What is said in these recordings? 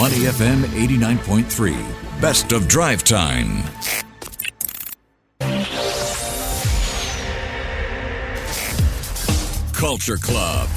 Money FM 89.3. Best of drive time. Culture Club.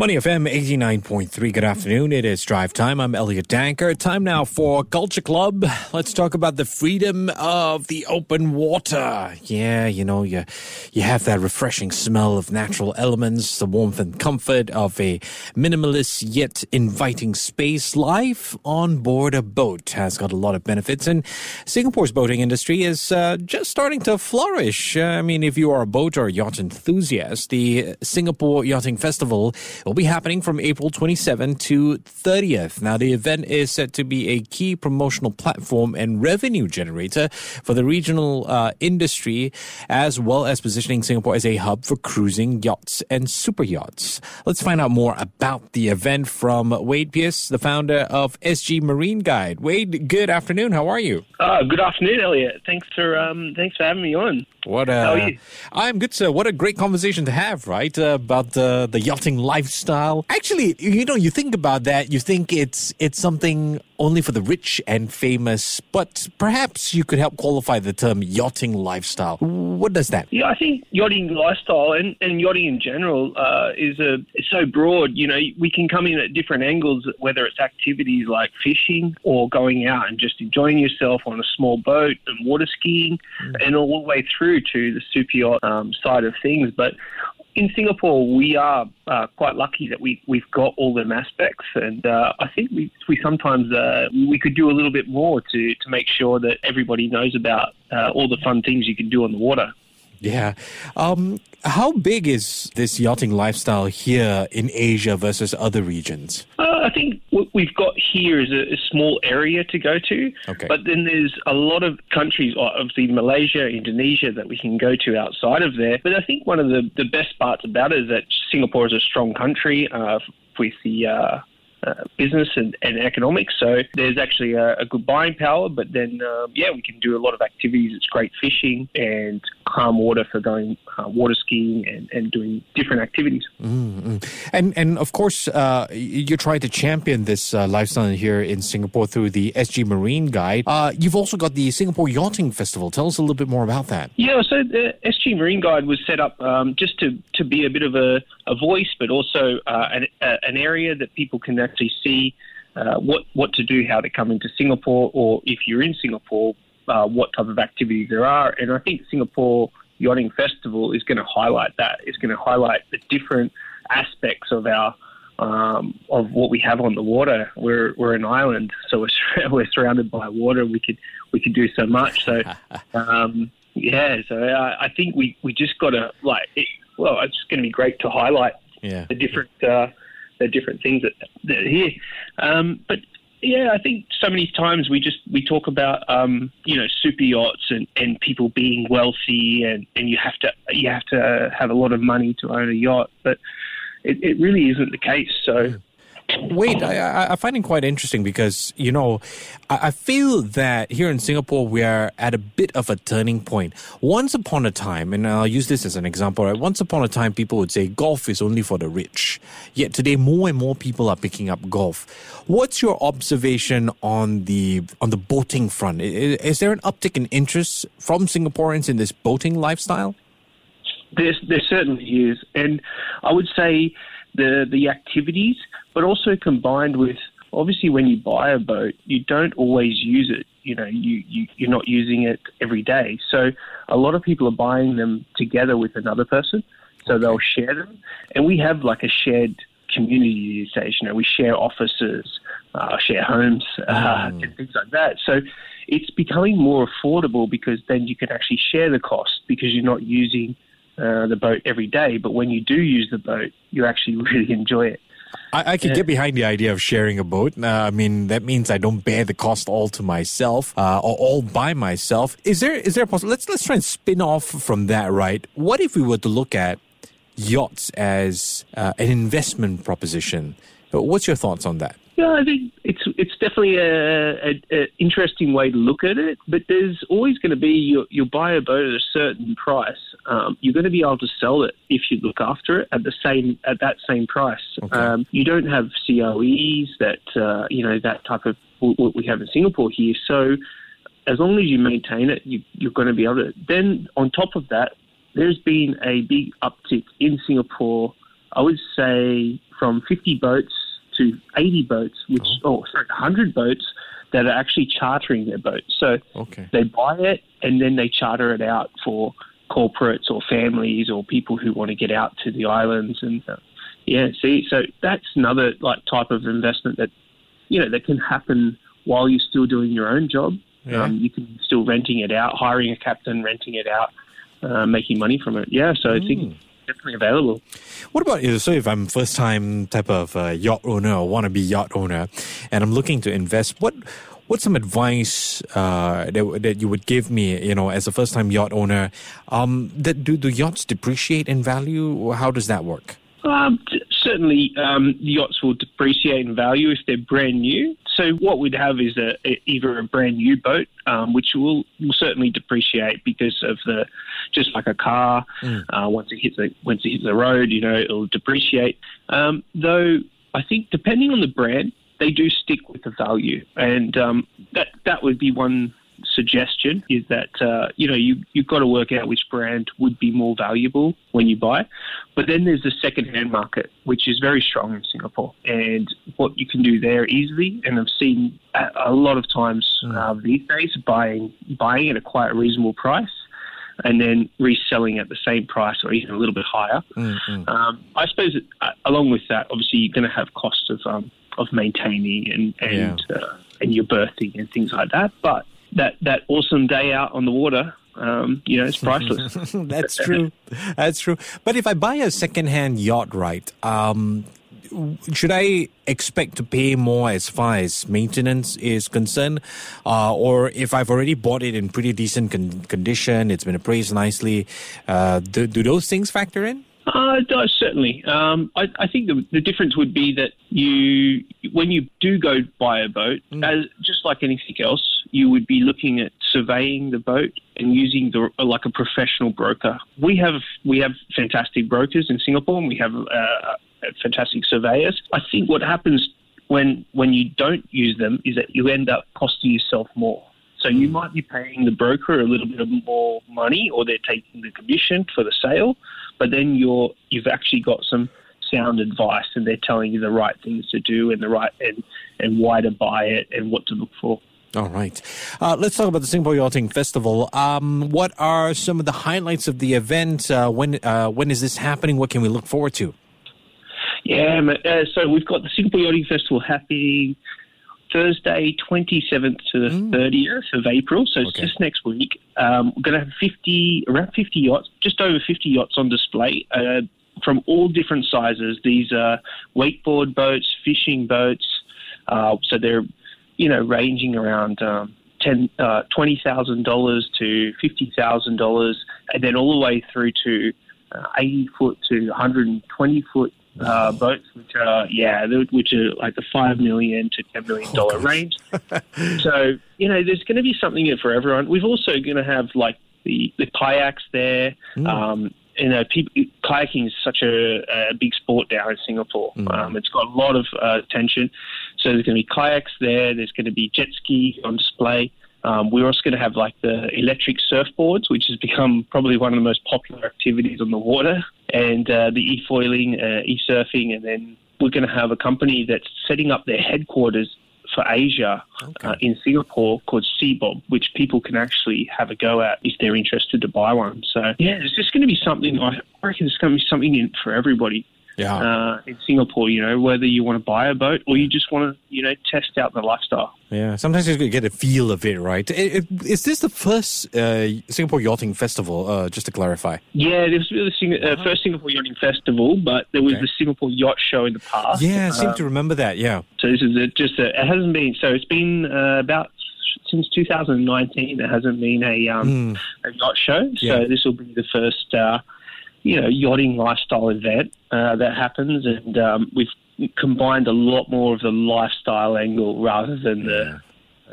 Money FM 89.3. Good afternoon. It is drive time. I'm Elliot Danker. Time now for Culture Club. Let's talk about the freedom of the open water. Yeah, you know, you, you have that refreshing smell of natural elements, the warmth and comfort of a minimalist yet inviting space. Life on board a boat has got a lot of benefits, and Singapore's boating industry is uh, just starting to flourish. I mean, if you are a boat or yacht enthusiast, the Singapore Yachting Festival will be happening from April 27 to 30th. Now, the event is set to be a key promotional platform and revenue generator for the regional uh, industry, as well as positioning Singapore as a hub for cruising yachts and super yachts. Let's find out more about the event from Wade Pearce, the founder of SG Marine Guide. Wade, good afternoon. How are you? Uh, good afternoon, Elliot. Thanks for um, thanks for having me on. What uh, are you? I'm good, sir. What a great conversation to have, right? Uh, about uh, the yachting lifestyle. Actually, you know, you think about that, you think it's it's something only for the rich and famous, but perhaps you could help qualify the term yachting lifestyle. What does that? Yeah, I think yachting lifestyle and, and yachting in general uh, is a is so broad. You know, we can come in at different angles, whether it's activities like fishing or going out and just enjoying yourself on a small boat and water skiing, and all the way through to the super yacht um, side of things. But in Singapore, we are uh, quite lucky that we we've got all them aspects, and uh, I think we we sometimes uh, we could do a little bit more to to make sure that everybody knows about uh, all the fun things you can do on the water. Yeah. Um, how big is this yachting lifestyle here in Asia versus other regions? I think what we've got here is a, a small area to go to, Okay. but then there's a lot of countries, obviously Malaysia, Indonesia, that we can go to outside of there. But I think one of the, the best parts about it is that Singapore is a strong country uh, with the uh, uh, business and, and economics. So there's actually a, a good buying power, but then, um, yeah, we can do a lot of activities. It's great fishing and calm water for going uh, water skiing and, and doing different activities. And and of course, uh, you're trying to champion this uh, lifestyle here in Singapore through the SG Marine Guide. Uh, you've also got the Singapore Yachting Festival. Tell us a little bit more about that. Yeah, so the SG Marine Guide was set up um, just to, to be a bit of a, a voice, but also uh, an, uh, an area that people can actually see uh, what what to do, how to come into Singapore, or if you're in Singapore, uh, what type of activities there are. And I think Singapore Yachting Festival is going to highlight that. It's going to highlight the different aspects of our um, of what we have on the water. We're we're an island, so we're, we're surrounded by water. We could we could do so much. So um, yeah, so I, I think we, we just got to like. It, well, it's going to be great to highlight Yeah. the different uh, the different things that, that are here. Um, but yeah, I think so many times we just we talk about um, you know super yachts and, and people being wealthy and, and you have to you have to have a lot of money to own a yacht, but it, it really isn't the case. So. Wade, I, I- find it quite interesting because, you know, I, I feel that here in Singapore, we are at a bit of a turning point. Once upon a time, and I'll use this as an example, right? Once upon a time, people would say golf is only for the rich. Yet today, more and more people are picking up golf. What's your observation on the on the boating front? I- i- Is there an uptick in interest from Singaporeans in this boating lifestyle? There, there certainly is, and I would say the the activities, but also combined with obviously when you buy a boat, you don't always use it. You know, you, you you're not using it every day, so a lot of people are buying them together with another person, so they'll share them, and we have like a shared community these days. You know, we share offices, uh, share homes, uh, and things like that. So it's becoming more affordable because then you can actually share the cost because you're not using uh, the boat every day. But when you do use the boat, you actually really enjoy it. I, I can get behind the idea of sharing a boat. Uh, I mean, that means I don't bear the cost all to myself uh, or all by myself. Is there is there a possible? Let's let's try and spin off from that. Right? What if we were to look at yachts as uh, an investment proposition? What's your thoughts on that? Yeah, I think it's it's definitely a, a, a interesting way to look at it. But there's always going to be you you buy a boat at a certain price. Um, you're going to be able to sell it if you look after it at the same at that same price. Okay. Um, you don't have COEs that uh, you know that type of what we have in Singapore here. So as long as you maintain it, you, you're going to be able to. Then on top of that, there's been a big uptick in Singapore. I would say from 50 boats to 80 boats, which oh, sorry, 100 boats that are actually chartering their boats. So Okay. they buy it and then they charter it out for corporates or families or people who want to get out to the islands and uh, yeah see so that's another like type of investment that you know that can happen while you're still doing your own job Yeah. um, you can still renting it out hiring a captain renting it out uh, making money from it yeah so I Mm. think it's definitely available What about if- so if I'm first time type of uh, yacht owner or want to be yacht owner, and I'm looking to invest, what what's some advice uh, that that you would give me? You know, as a first time yacht owner, um, that do do yachts depreciate in value? How does that work? Um, certainly, um, yachts will depreciate in value if they're brand new. So what we'd have is a, a either a brand new boat, um, which will, will certainly depreciate because of the just like a car. Uh, once it hits the once it hits the road, you know, it'll depreciate. Um, though I think depending on the brand, they do stick with the value, and um, that that would be one suggestion is that uh, you know you you've got to work out which brand would be more valuable when you buy. But then there's the second-hand market, which is very strong in Singapore, and what you can do there easily. And I've seen a, a lot of times uh, these days buying buying at a quite reasonable price. And then reselling at the same price or even a little bit higher. Um, I suppose, uh, along with that, obviously you're going to have costs of um, of maintaining and and uh, and your berthing and things like that. But that that awesome day out on the water, um, you know, it's priceless. That's true. That's true. But if I buy a second-hand yacht, right? Um, should I expect to pay more as far as maintenance is concerned, uh, or if I've already bought it in pretty decent con- condition, it's been appraised nicely, uh, do, do those things factor in? Uh, certainly. Um, I, I think the, the difference would be that you, when you do go buy a boat, as just like anything else, you would be looking at surveying the boat and using the like a professional broker. We have we have fantastic brokers in Singapore, and we have uh, fantastic surveyors. I think what happens when when you don't use them is that you end up costing yourself more. So you might be paying the broker a little bit of more money, or they're taking the commission for the sale, but then you're you've actually got some sound advice, and they're telling you the right things to do and the right and and why to buy it and what to look for. All right. Uh, let's talk about the Singapore Yachting Festival. Um, what are some of the highlights of the event? Uh, when uh, when is this happening? What can we look forward to? Yeah, uh, so we've got the Singapore Yachting Festival happening Thursday, 27th to the 30th of April. So it's Okay. just next week. Um, we're going to have 50, around 50 yachts, just over 50 yachts on display uh, from all different sizes. These are wakeboard boats, fishing boats. Uh, so they're, you know, ranging around um, ten, uh, $20,000 to $50,000 and then all the way through to uh, 80 foot to 120 foot uh, boats, which are yeah, which are like the five million to ten million dollar range. so you know, there's going to be something here for everyone. We've also going to have like the the kayaks there. Um, you know, people, kayaking is such a, a big sport down in Singapore. Um, it's got a lot of uh, attention. So there's going to be kayaks there. There's going to be jet ski on display. Um, we're also going to have like the electric surfboards, which has become probably one of the most popular activities on the water, and uh, the e-foiling, uh, e-surfing, and then we're going to have a company that's setting up their headquarters for Asia uh, in Singapore called Seabob, which people can actually have a go at if they're interested to buy one. So yeah, it's just going to be something. I reckon it's going to be something in for everybody Yeah. uh, in Singapore. You know, whether you want to buy a boat or you just want to, you know, test out the lifestyle. Yeah, sometimes you get a feel of it, right? Is this the first uh, Singapore Yachting Festival? Uh, just to clarify. Yeah, this was the Sing- uh, first Singapore Yachting Festival, but there was Okay. the Singapore Yacht Show in the past. Yeah, I seem Um, to remember that. Yeah. So this is a, just a, it hasn't been so it's been uh, about since 2019. There hasn't been a um, a yacht show. So Yeah. this will be the first uh, you know yachting lifestyle event uh, that happens, and um, we've combined a lot more of the lifestyle angle rather than the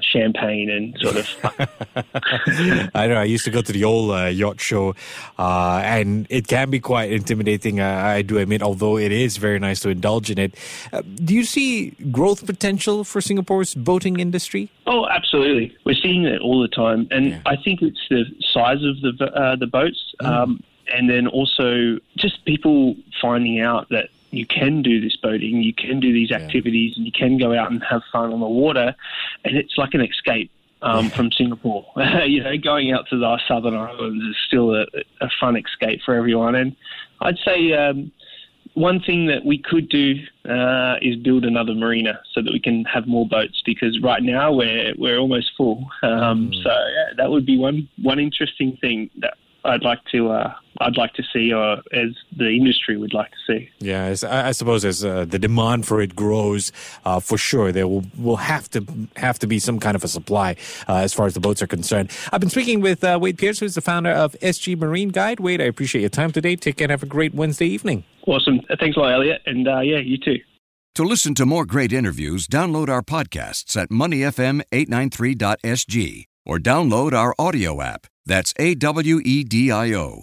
champagne and sort of. I know. I used to go to the old uh, yacht show, uh, and it can be quite intimidating. Uh, I do admit, although it is very nice to indulge in it. Uh, do you see growth potential for Singapore's boating industry? Oh, absolutely. We're seeing it all the time, and yeah. I think it's the size of the uh, the boats. Mm. Um, and then also just people finding out that you can do this boating, you can do these activities, and you can go out and have fun on the water, and it's like an escape. Um, from Singapore, you know, going out to the southern islands is still a, a fun escape for everyone. And I'd say um, one thing that we could do uh, is build another marina so that we can have more boats because right now we're we're almost full. Um, mm. So yeah, that would be one one interesting thing that I'd like to uh, I'd like to see, or as the industry would like to see. Yeah, as, I, suppose as uh, the demand for it grows, uh, for sure there will will have to have to be some kind of a supply uh, as far as the boats are concerned. I've been speaking with uh, Wade Pearce, who's the founder of SG Marine Guide. Wade, I appreciate your time today. Take care and have a great Wednesday evening. Awesome. Thanks a lot, Elliot, and uh, yeah, you too. To listen to more great interviews, download our podcasts at moneyfm893.sg or download our audio app. That's A W E D I O.